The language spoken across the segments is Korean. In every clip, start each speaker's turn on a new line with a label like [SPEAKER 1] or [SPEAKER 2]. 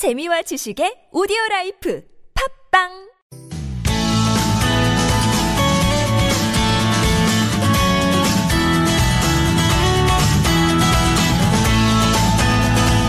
[SPEAKER 1] 재미와 지식의 오디오 라이프 팟빵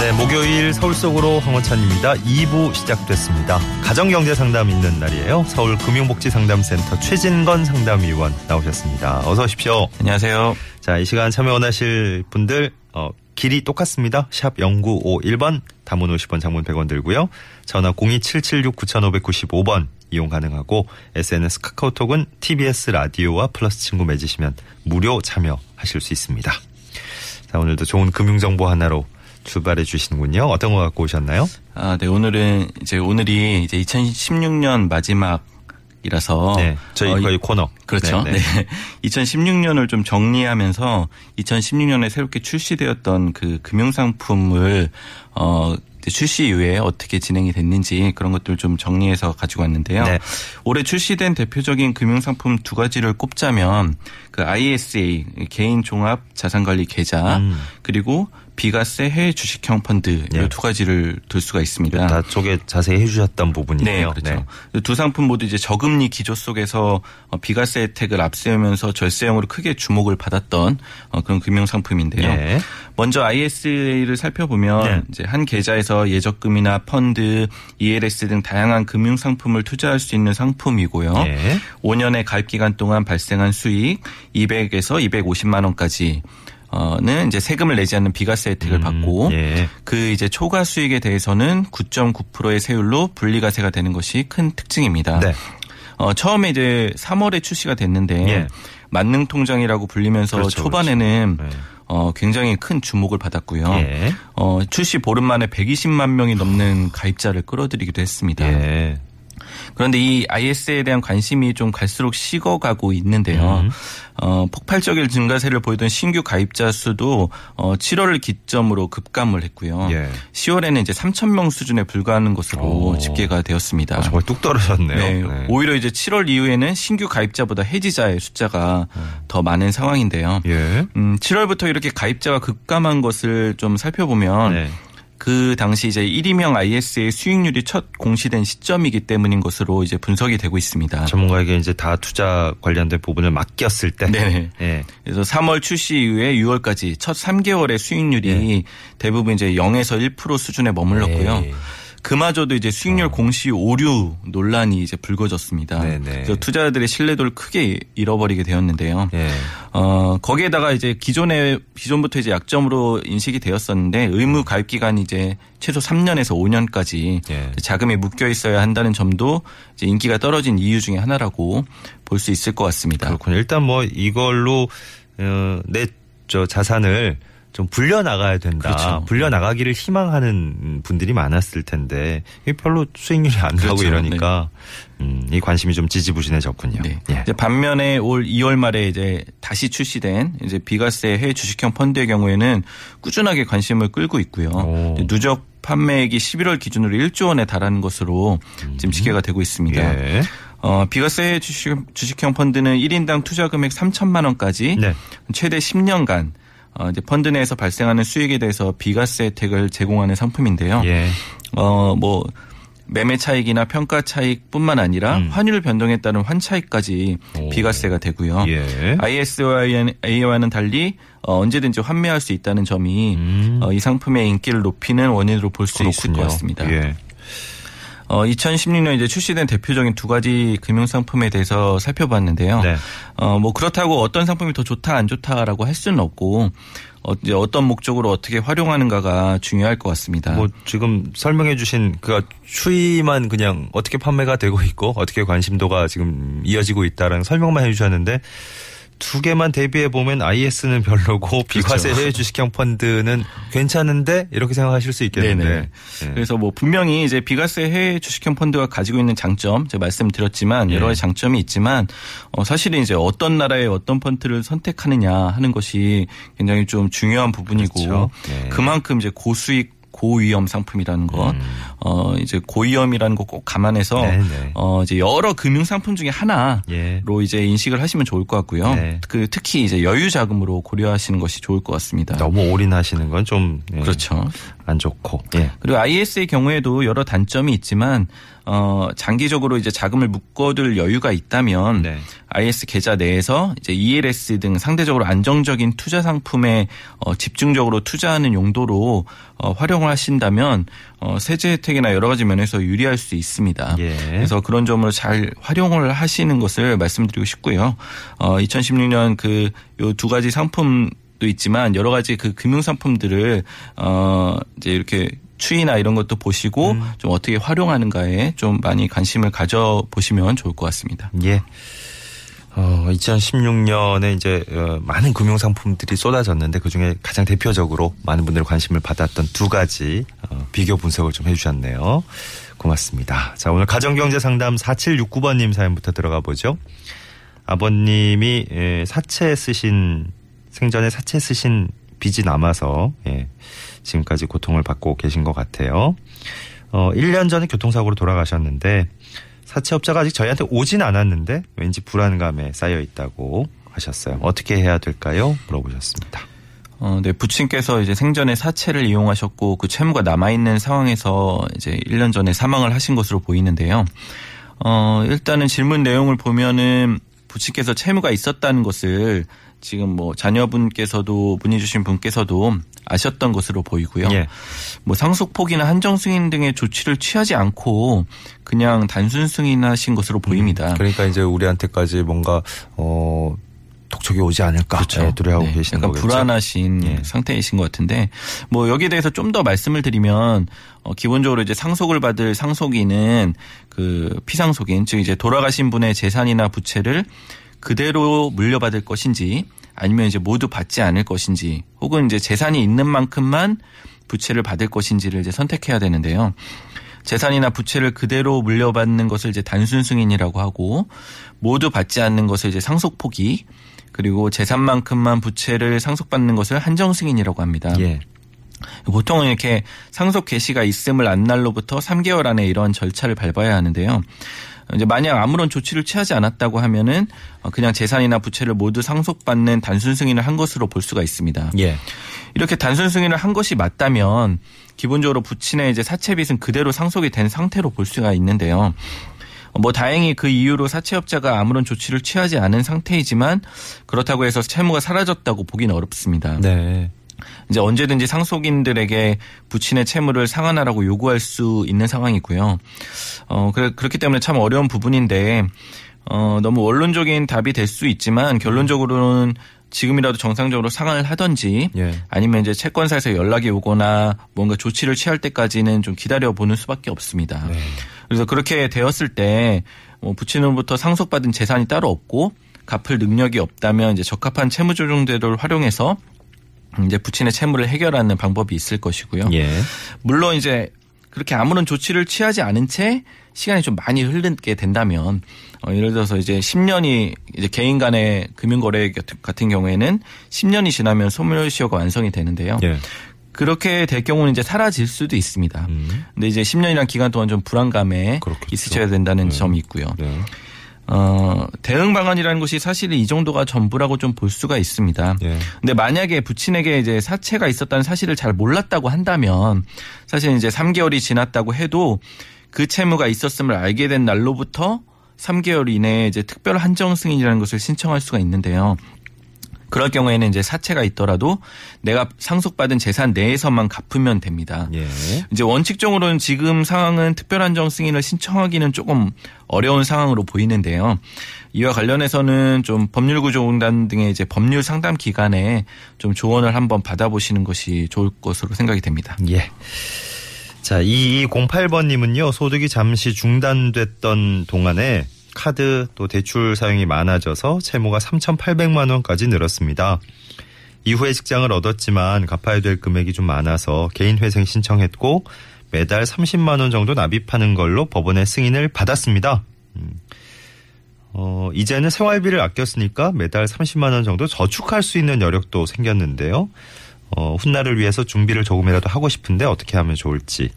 [SPEAKER 2] 네, 목요일 서울 속으로 황원찬입니다. 2부 시작됐습니다. 가정경제 상담 있는 날이에요. 서울 금융복지상담센터 최진건 상담위원 나오셨습니다. 어서 오십시오.
[SPEAKER 3] 안녕하세요.
[SPEAKER 2] 자, 이 시간 참여 원하실 분들 어, 길이 똑같습니다. 샵 0951번 담은 50원 장문 100원 들고요. 전화 02776-9595번 이용 가능하고 SNS 카카오톡은 TBS 라디오와 플러스 친구 맺으시면 무료 참여하실 수 있습니다. 자, 오늘도 좋은 금융 정보 하나로 출발해 주시는군요. 어떤 거 갖고 오셨나요?
[SPEAKER 3] 아, 네, 오늘은 이제 오늘이 이제 2016년 마지막 이라서
[SPEAKER 2] 네, 저희
[SPEAKER 3] 어,
[SPEAKER 2] 거의 코너.
[SPEAKER 3] 그렇죠.
[SPEAKER 2] 네,
[SPEAKER 3] 네.
[SPEAKER 2] 네.
[SPEAKER 3] 2016년을 좀 정리하면서 2016년에 새롭게 출시되었던 그 금융 상품을 어 이제 출시 이후에 어떻게 진행이 됐는지 그런 것들 좀 정리해서 가지고 왔는데요.
[SPEAKER 2] 네.
[SPEAKER 3] 올해 출시된 대표적인 금융상품 두 가지를 꼽자면 그 ISA 개인 종합 자산관리 계좌
[SPEAKER 2] 음.
[SPEAKER 3] 그리고 비과세 해외 주식형 펀드
[SPEAKER 2] 네.
[SPEAKER 3] 이두 가지를 들 수가 있습니다.
[SPEAKER 2] 다 쪽에 자세히 해주셨던 부분이네요.
[SPEAKER 3] 네, 그렇죠. 두 상품 모두 이제 저금리 기조 속에서 어, 비과세 혜택을 앞세우면서 절세형으로 크게 주목을 받았던 어, 그런 금융 상품인데요.
[SPEAKER 2] 네.
[SPEAKER 3] 먼저 ISA를 살펴보면
[SPEAKER 2] 네.
[SPEAKER 3] 이제 한 계좌에서 예적금이나 펀드, ELS 등 다양한 금융 상품을 투자할 수 있는 상품이고요.
[SPEAKER 2] 네.
[SPEAKER 3] 5년의 가입 기간 동안 발생한 수익 200에서 250만 원까지 어는 이제 세금을 내지 않는 비과세 혜택을 받고
[SPEAKER 2] 예.
[SPEAKER 3] 그 이제 초과 수익에 대해서는 9.9%의 세율로 분리과세가 되는 것이 큰 특징입니다.
[SPEAKER 2] 네.
[SPEAKER 3] 어, 처음에 이제 3월에 출시가 됐는데
[SPEAKER 2] 예.
[SPEAKER 3] 만능 통장이라고 불리면서
[SPEAKER 2] 그렇죠,
[SPEAKER 3] 초반에는
[SPEAKER 2] 그렇죠. 네.
[SPEAKER 3] 어, 굉장히 큰 주목을 받았고요.
[SPEAKER 2] 예.
[SPEAKER 3] 어, 출시 보름 만에 120만 명이 넘는 가입자를 끌어들이기도 했습니다.
[SPEAKER 2] 예.
[SPEAKER 3] 그런데 이 IS에 대한 관심이 좀 갈수록 식어가고 있는데요.
[SPEAKER 2] 음.
[SPEAKER 3] 어, 폭발적인 증가세를 보이던 신규 가입자 수도 어, 7월을 기점으로 급감을 했고요.
[SPEAKER 2] 예.
[SPEAKER 3] 10월에는 이제 3천 명 수준에 불과하는 것으로
[SPEAKER 2] 오.
[SPEAKER 3] 집계가 되었습니다.
[SPEAKER 2] 아, 정말 뚝 떨어졌네요.
[SPEAKER 3] 네,
[SPEAKER 2] 네.
[SPEAKER 3] 오히려 이제 7월 이후에는 신규 가입자보다 해지자의 숫자가 더 많은 상황인데요.
[SPEAKER 2] 예.
[SPEAKER 3] 음, 7월부터 이렇게 가입자가 급감한 것을 좀 살펴보면
[SPEAKER 2] 네.
[SPEAKER 3] 그 당시 이제 1위명 IS의 수익률이 첫 공시된 시점이기 때문인 것으로 이제 분석이 되고 있습니다.
[SPEAKER 2] 전문가에게 이제 다 투자 관련된 부분을 맡겼을 때.
[SPEAKER 3] 네.
[SPEAKER 2] 예.
[SPEAKER 3] 그래서 3월 출시 이후에 6월까지 첫 3개월의 수익률이
[SPEAKER 2] 예.
[SPEAKER 3] 대부분 이제 0에서 1% 수준에 머물렀고요.
[SPEAKER 2] 네.
[SPEAKER 3] 그마저도 이제 수익률 공시 오류 논란이 이제 불거졌습니다.
[SPEAKER 2] 아. 네네.
[SPEAKER 3] 그래서 투자자들의 신뢰도를 크게 잃어버리게 되었는데요.
[SPEAKER 2] 예.
[SPEAKER 3] 어, 거기에다가 이제 기존에, 기존부터 이제 약점으로 인식이 되었었는데 의무 가입 기간이 이제 최소 3년에서 5년까지
[SPEAKER 2] 예.
[SPEAKER 3] 자금이 묶여 있어야 한다는 점도 이제 인기가 떨어진 이유 중에 하나라고 볼 수 있을 것 같습니다.
[SPEAKER 2] 그렇군요. 일단 뭐 이걸로 어, 내저 자산을 좀 불려 나가야 된다.
[SPEAKER 3] 그렇죠.
[SPEAKER 2] 불려 나가기를 희망하는 분들이 많았을 텐데 이게 별로 수익률이 안
[SPEAKER 3] 그렇죠.
[SPEAKER 2] 이러니까 음, 이 관심이 좀 지지부진해졌군요.
[SPEAKER 3] 네.
[SPEAKER 2] 예.
[SPEAKER 3] 이제 반면에 올 2월 말에 이제 다시 출시된 이제 비과세 해외 주식형 펀드의 경우에는 꾸준하게 관심을 끌고 있고요. 누적 판매액이 11월 기준으로 1조 원에 달하는 것으로 지금 집계가 되고 있습니다.
[SPEAKER 2] 음. 예.
[SPEAKER 3] 어, 비과세 해외 주식, 주식형 펀드는 1인당 투자 금액 3천만 원까지
[SPEAKER 2] 네.
[SPEAKER 3] 최대 10년간 어, 이제 펀드 내에서 발생하는 수익에 대해서 비과세 혜택을 제공하는 상품인데요.
[SPEAKER 2] 예.
[SPEAKER 3] 어, 뭐, 매매 차익이나 평가 차익뿐만 아니라
[SPEAKER 2] 음.
[SPEAKER 3] 환율 변동에 따른 환차익까지
[SPEAKER 2] 오.
[SPEAKER 3] 비과세가 되고요.
[SPEAKER 2] 예.
[SPEAKER 3] ISA와는 달리 어, 언제든지 환매할 수 있다는 점이
[SPEAKER 2] 음.
[SPEAKER 3] 어, 이 상품의 인기를 높이는 원인으로 볼 수 있을 것. 같습니다.
[SPEAKER 2] 예.
[SPEAKER 3] 어, 2016년 이제 출시된 대표적인 두 가지 금융 상품에 대해서 살펴봤는데요.
[SPEAKER 2] 네.
[SPEAKER 3] 어, 뭐 그렇다고 어떤 상품이 더 좋다 안 좋다라고 할 수는 없고 어, 이제 어떤 목적으로 어떻게 활용하는가가 중요할 것 같습니다.
[SPEAKER 2] 뭐 지금 설명해 주신 그 추이만 그냥 어떻게 판매가 되고 있고 어떻게 관심도가 지금 이어지고 있다라는 설명만 해 주셨는데 두 개만 대비해 보면 IS는 별로고 비과세
[SPEAKER 3] 그렇죠.
[SPEAKER 2] 해외 주식형 펀드는 괜찮은데 이렇게 생각하실 수 있겠는데. 예.
[SPEAKER 3] 그래서 뭐 분명히 이제 비과세 해외 주식형 펀드가 가지고 있는 장점 제가 말씀드렸지만
[SPEAKER 2] 예.
[SPEAKER 3] 여러 가지 장점이 있지만 어 사실은 이제 어떤 나라의 어떤 펀드를 선택하느냐 하는 것이 굉장히 좀 중요한 부분이고
[SPEAKER 2] 그렇죠. 네.
[SPEAKER 3] 그만큼 이제 고수익 고위험 상품이라는 것, 어 이제 고위험이라는 거 꼭 감안해서
[SPEAKER 2] 음. 네네.
[SPEAKER 3] 어 이제 여러 금융 상품 중에 하나로
[SPEAKER 2] 예.
[SPEAKER 3] 이제 인식을 하시면 좋을 것 같고요.
[SPEAKER 2] 네.
[SPEAKER 3] 그 특히 이제 여유 자금으로 고려하시는 것이 좋을 것 같습니다.
[SPEAKER 2] 너무 올인하시는 건좀 예,
[SPEAKER 3] 그렇죠.
[SPEAKER 2] 안 좋고. 예.
[SPEAKER 3] 그리고 IS의 경우에도 여러 단점이 있지만 어 장기적으로 이제 자금을 묶어둘 여유가 있다면
[SPEAKER 2] 네.
[SPEAKER 3] IS 계좌 내에서 이제 ELS 등 상대적으로 안정적인 투자 상품에 어 집중적으로 투자하는 용도로 어 활용을 하신다면 어 세제 혜택 이나 여러 가지 면에서 유리할 수 있습니다.
[SPEAKER 2] 예.
[SPEAKER 3] 그래서 그런 점으로 잘 활용을 하시는 것을 말씀드리고 싶고요. 어 2016년 그 요 두 가지 상품 도 있지만 여러 가지 그 금융 상품들을 어 이제 이렇게 추이나 이런 것도 보시고
[SPEAKER 2] 음.
[SPEAKER 3] 좀 어떻게 활용하는가에 좀 많이 관심을 가져 보시면 좋을 것 같습니다.
[SPEAKER 2] 예. 어, 2016년에 이제 어, 많은 금융 상품들이 쏟아졌는데 그 중에 가장 대표적으로 많은 분들의 관심을 받았던 두 가지 어, 비교 분석을 좀 해주셨네요. 고맙습니다. 자, 오늘 가정경제 상담 4769번님 사연부터 들어가 보죠. 아버님이 예, 사채 쓰신 생전에 사채 쓰신 빚이 남아서 예, 지금까지 고통을 받고 계신 것 같아요. 어, 1년 전에 교통사고로 돌아가셨는데 사채업자가 아직 저희한테 오진 않았는데 왠지 불안감에 쌓여 있다고 하셨어요. 어떻게 해야 될까요? 물어보셨습니다.
[SPEAKER 3] 어, 네, 부친께서 이제 생전에 사채를 이용하셨고 그 채무가 남아있는 상황에서 이제 1년 전에 사망을 하신 것으로 보이는데요. 어, 일단은 질문 내용을 보면은 부친께서 채무가 있었다는 것을 지금 뭐 자녀분께서도 문의 주신 분께서도 아셨던 것으로 보이고요.
[SPEAKER 2] 예.
[SPEAKER 3] 뭐 상속 포기나 한정 승인 등의 조치를 취하지 않고 그냥 단순 승인하신 것으로 보입니다.
[SPEAKER 2] 그러니까 이제 우리한테까지 뭔가 어 독촉이 오지 않을까 예, 두려워하고
[SPEAKER 3] 네,
[SPEAKER 2] 계시는
[SPEAKER 3] 약간
[SPEAKER 2] 거겠죠.
[SPEAKER 3] 불안하신
[SPEAKER 2] 예.
[SPEAKER 3] 상태이신 것 같은데 뭐 여기에 대해서 좀 더 말씀을 드리면 어 기본적으로 이제 상속을 받을 상속인은 그 피상속인 즉 이제 돌아가신 분의 재산이나 부채를 그대로 물려받을 것인지 아니면 이제 모두 받지 않을 것인지 혹은 이제 재산이 있는 만큼만 부채를 받을 것인지를 이제 선택해야 되는데요. 재산이나 부채를 그대로 물려받는 것을 이제 단순 승인이라고 하고 모두 받지 않는 것을 이제 상속 포기 그리고 재산만큼만 부채를 상속받는 것을 한정 승인이라고 합니다.
[SPEAKER 2] 예.
[SPEAKER 3] 보통은 이렇게 상속 개시가 있음을 안 날로부터 3개월 안에 이런 절차를 밟아야 하는데요. 이제 만약 아무런 조치를 취하지 않았다고 하면은 어, 그냥 재산이나 부채를 모두 상속받는 단순 승인을 한 것으로 볼 수가 있습니다.
[SPEAKER 2] 예.
[SPEAKER 3] 이렇게 단순 승인을 한 것이 맞다면 기본적으로 부친의 이제 사채빚은 그대로 상속이 된 상태로 볼 수가 있는데요. 뭐 다행히 그 이후로 사채업자가 아무런 조치를 취하지 않은 상태이지만 그렇다고 해서 채무가 사라졌다고 보기는 어렵습니다.
[SPEAKER 2] 네.
[SPEAKER 3] 이제 언제든지 상속인들에게 부친의 채무를 상환하라고 요구할 수 있는 상황이고요. 어, 그래, 그렇기 때문에 참 어려운 부분인데, 어, 너무 원론적인 답이 될 수 있지만 결론적으로는 지금이라도 정상적으로 상환을 하든지
[SPEAKER 2] 예.
[SPEAKER 3] 아니면 이제 채권사에서 연락이 오거나 뭔가 조치를 취할 때까지는 좀 기다려 보는 수밖에 없습니다.
[SPEAKER 2] 네.
[SPEAKER 3] 그래서 그렇게 되었을 때 뭐 부친으로부터 상속받은 재산이 따로 없고 갚을 능력이 없다면 이제 적합한 채무조정제도를 활용해서 이제 부친의 채무를 해결하는 방법이 있을 것이고요.
[SPEAKER 2] 예.
[SPEAKER 3] 물론 이제 그렇게 아무런 조치를 취하지 않은 채 시간이 좀 많이 흐르게 된다면 어, 예를 들어서 이제 10년이 이제 개인 간의 금융 거래 같은 경우에는 10년이 지나면 소멸시효가 완성이 되는데요.
[SPEAKER 2] 예.
[SPEAKER 3] 그렇게 될 경우는 이제 사라질 수도 있습니다.
[SPEAKER 2] 음.
[SPEAKER 3] 근데 이제 10년이란 기간 동안 좀 불안감에
[SPEAKER 2] 그렇겠죠.
[SPEAKER 3] 있으셔야 된다는
[SPEAKER 2] 네.
[SPEAKER 3] 점이 있고요.
[SPEAKER 2] 네.
[SPEAKER 3] 어, 대응 방안이라는 것이 사실 이 정도가 전부라고 좀 볼 수가 있습니다.
[SPEAKER 2] 예.
[SPEAKER 3] 근데 만약에 부친에게 이제 사채가 있었다는 사실을 잘 몰랐다고 한다면 사실 이제 3개월이 지났다고 해도 그 채무가 있었음을 알게 된 날로부터 3개월 이내에 이제 특별 한정 승인이라는 것을 신청할 수가 있는데요. 그럴 경우에는 이제 사채가 있더라도 내가 상속받은 재산 내에서만 갚으면 됩니다.
[SPEAKER 2] 예.
[SPEAKER 3] 이제 원칙적으로는 지금 상황은 특별한정 승인을 신청하기는 조금 어려운 상황으로 보이는데요. 이와 관련해서는 좀 법률구조공단 등의 이제 법률 상담 기관에 좀 조언을 한번 받아보시는 것이 좋을 것으로 생각이 됩니다.
[SPEAKER 2] 예. 자, 2208번님은요, 소득이 잠시 중단됐던 동안에 카드 또 대출 사용이 많아져서 채무가 3,800만 원까지 늘었습니다. 이후에 직장을 얻었지만 갚아야 될 금액이 좀 많아서 개인 회생 신청했고 매달 30만 원 정도 납입하는 걸로 법원의 승인을 받았습니다. 음. 어, 이제는 생활비를 아꼈으니까 매달 30만 원 정도 저축할 수 있는 여력도 생겼는데요. 어, 훗날을 위해서 준비를 조금이라도 하고 싶은데 어떻게 하면 좋을지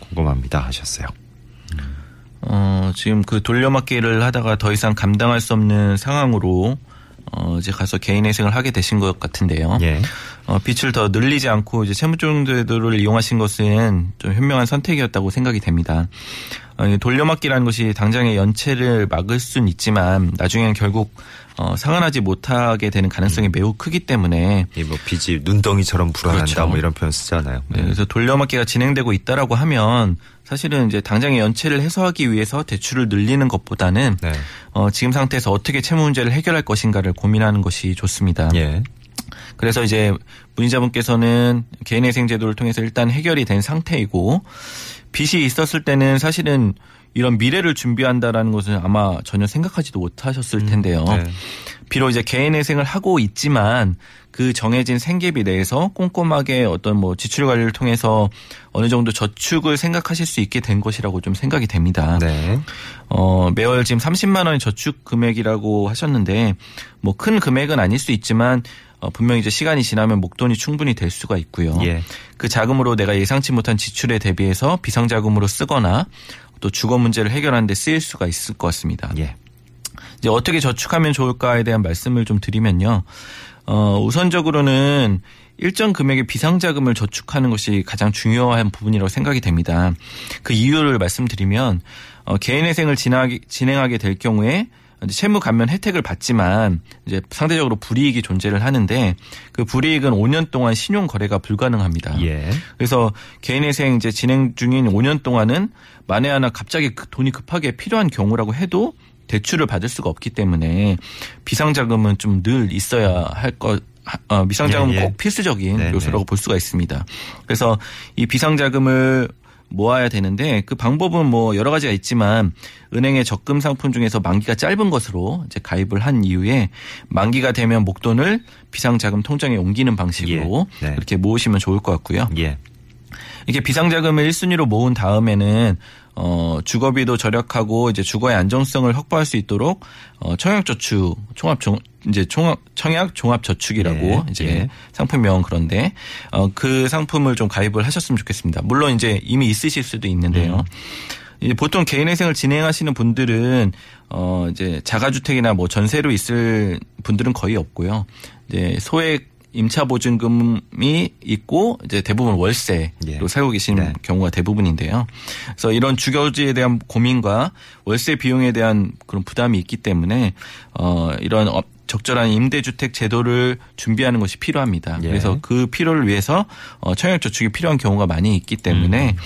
[SPEAKER 2] 궁금합니다 하셨어요.
[SPEAKER 3] 어, 지금 그 돌려막기를 하다가 더 이상 감당할 수 없는 상황으로 어, 이제 가서 개인 회생을 하게 되신 것 같은데요.
[SPEAKER 2] 예.
[SPEAKER 3] 어, 빚을 더 늘리지 않고 이제 채무조정 제도를 이용하신 것은 좀 현명한 선택이었다고 생각이 됩니다. 어, 돌려막기라는 것이 당장의 연체를 막을 수는 있지만 나중에는 결국 어, 상환하지 못하게 되는 가능성이 매우 크기 때문에
[SPEAKER 2] 이뭐 빚이 눈덩이처럼 불어난다
[SPEAKER 3] 그렇죠.
[SPEAKER 2] 뭐 이런 표현 쓰잖아요.
[SPEAKER 3] 네, 그래서 돌려막기가 진행되고 있다라고 하면 사실은 이제 당장의 연체를 해소하기 위해서 대출을 늘리는 것보다는
[SPEAKER 2] 네.
[SPEAKER 3] 어, 지금 상태에서 어떻게 채무 문제를 해결할 것인가를 고민하는 것이 좋습니다.
[SPEAKER 2] 예.
[SPEAKER 3] 그래서 이제 문의자분께서는 개인회생제도를 통해서 일단 해결이 된 상태이고 빚이 있었을 때는 사실은 이런 미래를 준비한다라는 것은 아마 전혀 생각하지도 못하셨을 텐데요.
[SPEAKER 2] 네.
[SPEAKER 3] 비록 이제 개인회생을 하고 있지만 그 정해진 생계비 내에서 꼼꼼하게 어떤 뭐 지출 관리를 통해서 어느 정도 저축을 생각하실 수 있게 된 것이라고 좀 생각이 됩니다.
[SPEAKER 2] 네.
[SPEAKER 3] 어, 매월 지금 30만 원의 저축 금액이라고 하셨는데 뭐 큰 금액은 아닐 수 있지만 어, 분명히 이제 시간이 지나면 목돈이 충분히 될 수가 있고요.
[SPEAKER 2] 예.
[SPEAKER 3] 그 자금으로 내가 예상치 못한 지출에 대비해서 비상자금으로 쓰거나 또 주거 문제를 해결하는 데 쓰일 수가 있을 것 같습니다.
[SPEAKER 2] 예.
[SPEAKER 3] 이제 어떻게 저축하면 좋을까에 대한 말씀을 좀 드리면요. 어, 우선적으로는 일정 금액의 비상자금을 저축하는 것이 가장 중요한 부분이라고 생각이 됩니다. 그 이유를 말씀드리면 어, 개인회생을 진행하게, 진행하게 될 경우에 채무 감면 혜택을 받지만 이제 상대적으로 불이익이 존재를 하는데 그 불이익은 5년 동안 신용 거래가 불가능합니다.
[SPEAKER 2] 예.
[SPEAKER 3] 그래서 개인회생 이제 진행 중인 5년 동안은 만에 하나 갑자기 그 돈이 급하게 필요한 경우라고 해도 대출을 받을 수가 없기 때문에 비상자금은 좀 늘 있어야 할 것. 어, 비상자금은
[SPEAKER 2] 예, 예.
[SPEAKER 3] 꼭 필수적인
[SPEAKER 2] 네,
[SPEAKER 3] 요소라고
[SPEAKER 2] 네.
[SPEAKER 3] 볼 수가 있습니다. 그래서 이 비상자금을 모아야 되는데 그 방법은 뭐 여러 가지가 있지만 은행의 적금 상품 중에서 만기가 짧은 것으로 이제 가입을 한 이후에 만기가 되면 목돈을 비상자금 통장에 옮기는 방식으로
[SPEAKER 2] 예, 네.
[SPEAKER 3] 이렇게 모으시면 좋을 것 같고요.
[SPEAKER 2] 예.
[SPEAKER 3] 이게 비상자금을 1순위로 모은 다음에는 어 주거비도 절약하고 이제 주거의 안정성을 확보할 수 있도록 어 청약저축 총합 종 이제 총합 청약 종합 저축이라고
[SPEAKER 2] 예,
[SPEAKER 3] 이제
[SPEAKER 2] 예.
[SPEAKER 3] 상품명 그런데 어 그 상품을 좀 가입을 하셨으면 좋겠습니다. 물론 이제 이미 있으실 수도 있는데요.
[SPEAKER 2] 음.
[SPEAKER 3] 이 보통 개인회생을 진행하시는 분들은 어 이제 자가주택이나 뭐 전세로 있을 분들은 거의 없고요. 이제 소액 임차 보증금이 있고 이제 대부분 월세로
[SPEAKER 2] 예.
[SPEAKER 3] 살고 계시는
[SPEAKER 2] 네.
[SPEAKER 3] 경우가 대부분인데요. 그래서 이런 주거지에 대한 고민과 월세 비용에 대한 그런 부담이 있기 때문에 어 이런 업- 적절한 임대주택 제도를 준비하는 것이 필요합니다.
[SPEAKER 2] 예.
[SPEAKER 3] 그래서 그 필요를 위해서 어, 청약저축이 필요한 경우가 많이 있기 때문에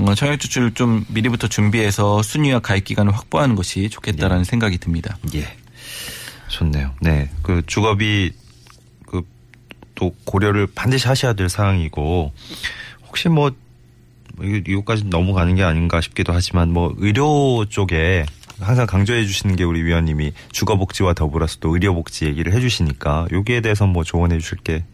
[SPEAKER 2] 음.
[SPEAKER 3] 어, 청약저축을 좀 미리부터 준비해서 순위와 가입 기간을 확보하는 것이 좋겠다라는 생각이 듭니다.
[SPEAKER 2] 예. 좋네요. 네. 그 주거비 그 또 고려를 반드시 하셔야 될 사항이고 혹시 뭐 이거- 이거까지 넘어가는 게 아닌가 싶기도 하지만 뭐 의료 쪽에 항상 강조해 주시는 게 우리 위원님이 주거복지와 더불어서 또 의료복지 얘기를 해 주시니까 여기에 대해서 뭐 조언해 주실 게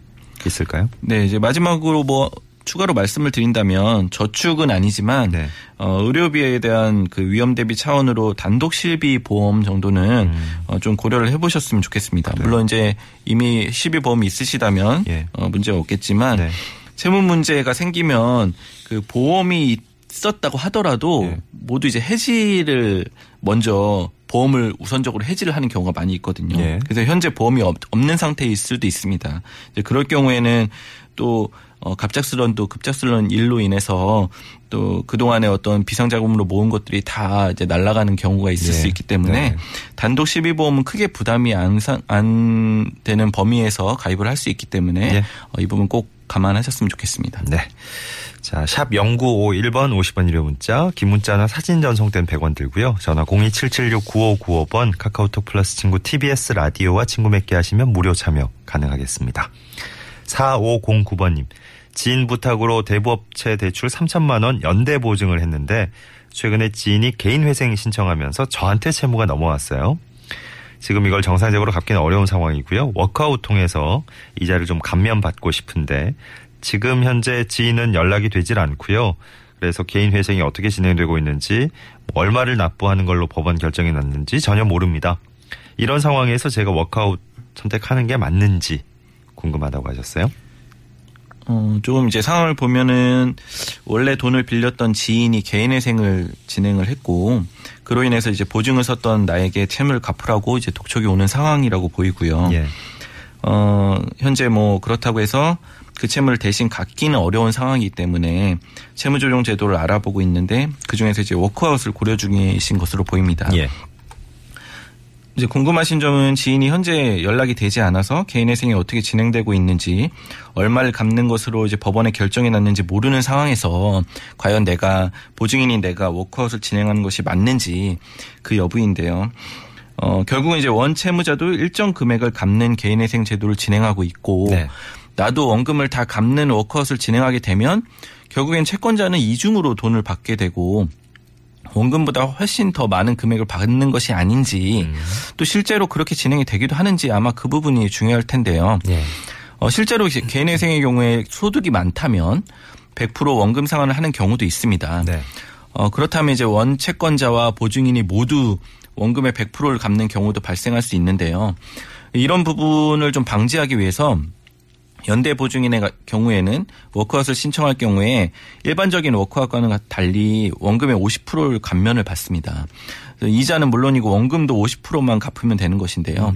[SPEAKER 2] 있을까요?
[SPEAKER 3] 네, 이제 마지막으로 뭐 추가로 말씀을 드린다면 저축은 아니지만
[SPEAKER 2] 네.
[SPEAKER 3] 어, 의료비에 대한 그 위험 대비 차원으로 단독 실비 보험 정도는
[SPEAKER 2] 음.
[SPEAKER 3] 어, 좀 고려를 해보셨으면 좋겠습니다. 물론 이제 이미 실비 보험이 있으시다면
[SPEAKER 2] 예.
[SPEAKER 3] 어, 문제가 없겠지만
[SPEAKER 2] 네.
[SPEAKER 3] 채무 문제가 생기면 그 보험이 있었다고 하더라도
[SPEAKER 2] 예.
[SPEAKER 3] 모두 이제 해지를 먼저 보험을 우선적으로 해지를 하는 경우가 많이 있거든요.
[SPEAKER 2] 예.
[SPEAKER 3] 그래서 현재 보험이 없- 없는 상태일 수도 있습니다. 그럴 경우에는 또 어, 갑작스런 또 급작스러운 일로 인해서 또 그동안에 어떤 비상자금으로 모은 것들이 다 이제 날아가는 경우가 있을
[SPEAKER 2] 예.
[SPEAKER 3] 수 있기 때문에
[SPEAKER 2] 네.
[SPEAKER 3] 단독 실비보험은 크게 부담이 안, 상- 안 되는 범위에서 가입을 할 수 있기 때문에
[SPEAKER 2] 예.
[SPEAKER 3] 어, 이 부분 꼭 감안하셨으면 좋겠습니다.
[SPEAKER 2] 네. 자, 샵 0951번 50원 유료 문자, 긴 문자나 사진 전송된 100원 들고요. 전화 02776-9595번 카카오톡 플러스 친구 TBS 라디오와 친구 맺게 하시면 무료 참여 가능하겠습니다. 4509번님. 지인 부탁으로 대부업체 대출 3천만 원 연대 보증을 했는데 최근에 지인이 개인 회생 신청하면서 저한테 채무가 넘어왔어요. 지금 이걸 정상적으로 갚기는 어려운 상황이고요. 워크아웃 통해서 이자를 좀 감면받고 싶은데 지금 현재 지인은 연락이 되질 않고요. 그래서 개인 회생이 어떻게 진행되고 있는지 뭐 얼마를 납부하는 걸로 법원 결정이 났는지 전혀 모릅니다. 이런 상황에서 제가 워크아웃 선택하는 게 맞는지 궁금하다고 하셨어요.
[SPEAKER 3] 어, 조금 이제 상황을 보면은 원래 돈을 빌렸던 지인이 개인회생을 진행을 했고 그로 인해서 이제 보증을 섰던 나에게 채무를 갚으라고 이제 독촉이 오는 상황이라고 보이고요.
[SPEAKER 2] 예.
[SPEAKER 3] 어, 현재 뭐 그렇다고 해서 그 채무를 대신 갚기는 어려운 상황이기 때문에 채무조정 제도를 알아보고 있는데 그 중에서 이제 워크아웃을 고려 중이신 것으로 보입니다.
[SPEAKER 2] 예.
[SPEAKER 3] 이제 궁금하신 점은 지인이 현재 연락이 되지 않아서 개인회생이 어떻게 진행되고 있는지 얼마를 갚는 것으로 이제 법원에 결정이 났는지 모르는 상황에서 과연 내가 보증인인 내가 워크아웃을 진행하는 것이 맞는지 그 여부인데요. 어, 결국은 이제 원 채무자도 일정 금액을 갚는 개인회생 제도를 진행하고 있고
[SPEAKER 2] 네.
[SPEAKER 3] 나도 원금을 다 갚는 워크아웃을 진행하게 되면 결국엔 채권자는 이중으로 돈을 받게 되고 원금보다 훨씬 더 많은 금액을 받는 것이 아닌지
[SPEAKER 2] 음.
[SPEAKER 3] 또 실제로 그렇게 진행이 되기도 하는지 아마 그 부분이 중요할 텐데요.
[SPEAKER 2] 예.
[SPEAKER 3] 어, 실제로 이제 개인회생의 경우에 소득이 많다면 100% 원금 상환을 하는 경우도 있습니다.
[SPEAKER 2] 네.
[SPEAKER 3] 어, 그렇다면 이제 원 채권자와 보증인이 모두 원금의 100%를 갚는 경우도 발생할 수 있는데요. 이런 부분을 좀 방지하기 위해서 연대 보증인의 가- 경우에는 워크아웃을 신청할 경우에 일반적인 워크아웃과는 달리 원금의 50%를 감면을 받습니다. 이자는 물론이고 원금도 50%만 갚으면 되는 것인데요.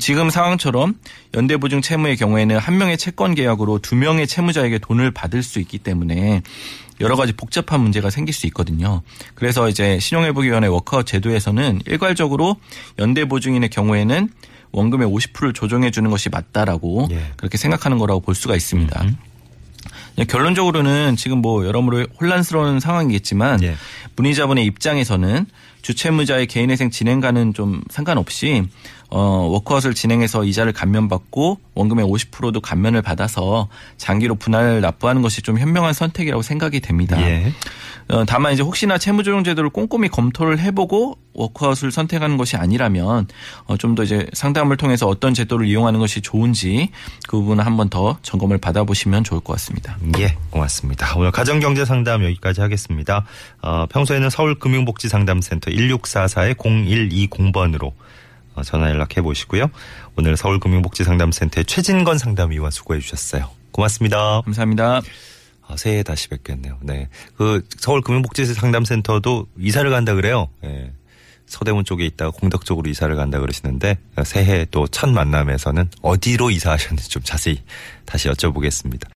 [SPEAKER 3] 지금 상황처럼 연대 보증 채무의 경우에는 한 명의 채권 계약으로 두 명의 채무자에게 돈을 받을 수 있기 때문에 여러 가지 복잡한 문제가 생길 수 있거든요. 그래서 이제 신용회복위원회 워크아웃 제도에서는 일괄적으로 연대 보증인의 경우에는 원금의 50%를 조정해 주는 것이 맞다라고
[SPEAKER 2] 예.
[SPEAKER 3] 그렇게 생각하는 거라고 볼 수가 있습니다. 예, 결론적으로는 지금 뭐 여러모로 혼란스러운 상황이겠지만
[SPEAKER 2] 예.
[SPEAKER 3] 문의자분의 입장에서는 주채무자의 개인회생 진행과는 좀 상관없이 어, 워크아웃을 진행해서 이자를 감면받고 원금의 50%도 감면을 받아서 장기로 분할 납부하는 것이 좀 현명한 선택이라고 생각이 됩니다.
[SPEAKER 2] 예.
[SPEAKER 3] 어, 다만 이제 혹시나 채무조정 제도를 꼼꼼히 검토를 해보고 워크아웃을 선택하는 것이 아니라면 어, 좀 더 이제 상담을 통해서 어떤 제도를 이용하는 것이 좋은지 그 부분을 한번 더 점검을 받아보시면 좋을 것 같습니다.
[SPEAKER 2] 예, 고맙습니다. 오늘 가정경제 상담 여기까지 하겠습니다. 어, 평소에는 서울금융복지상담센터 1644의 0120번으로 어, 전화 연락해 보시고요. 오늘 서울금융복지상담센터의 최진건 상담위원 수고해 주셨어요. 고맙습니다.
[SPEAKER 3] 감사합니다.
[SPEAKER 2] 아, 새해 다시 뵙겠네요. 네. 그 서울금융복지상담센터도 이사를 간다 그래요. 예. 서대문 쪽에 있다가 공덕 쪽으로 이사를 간다 그러시는데 새해 또 첫 만남에서는 어디로 이사하셨는지 좀 자세히 다시 여쭤보겠습니다.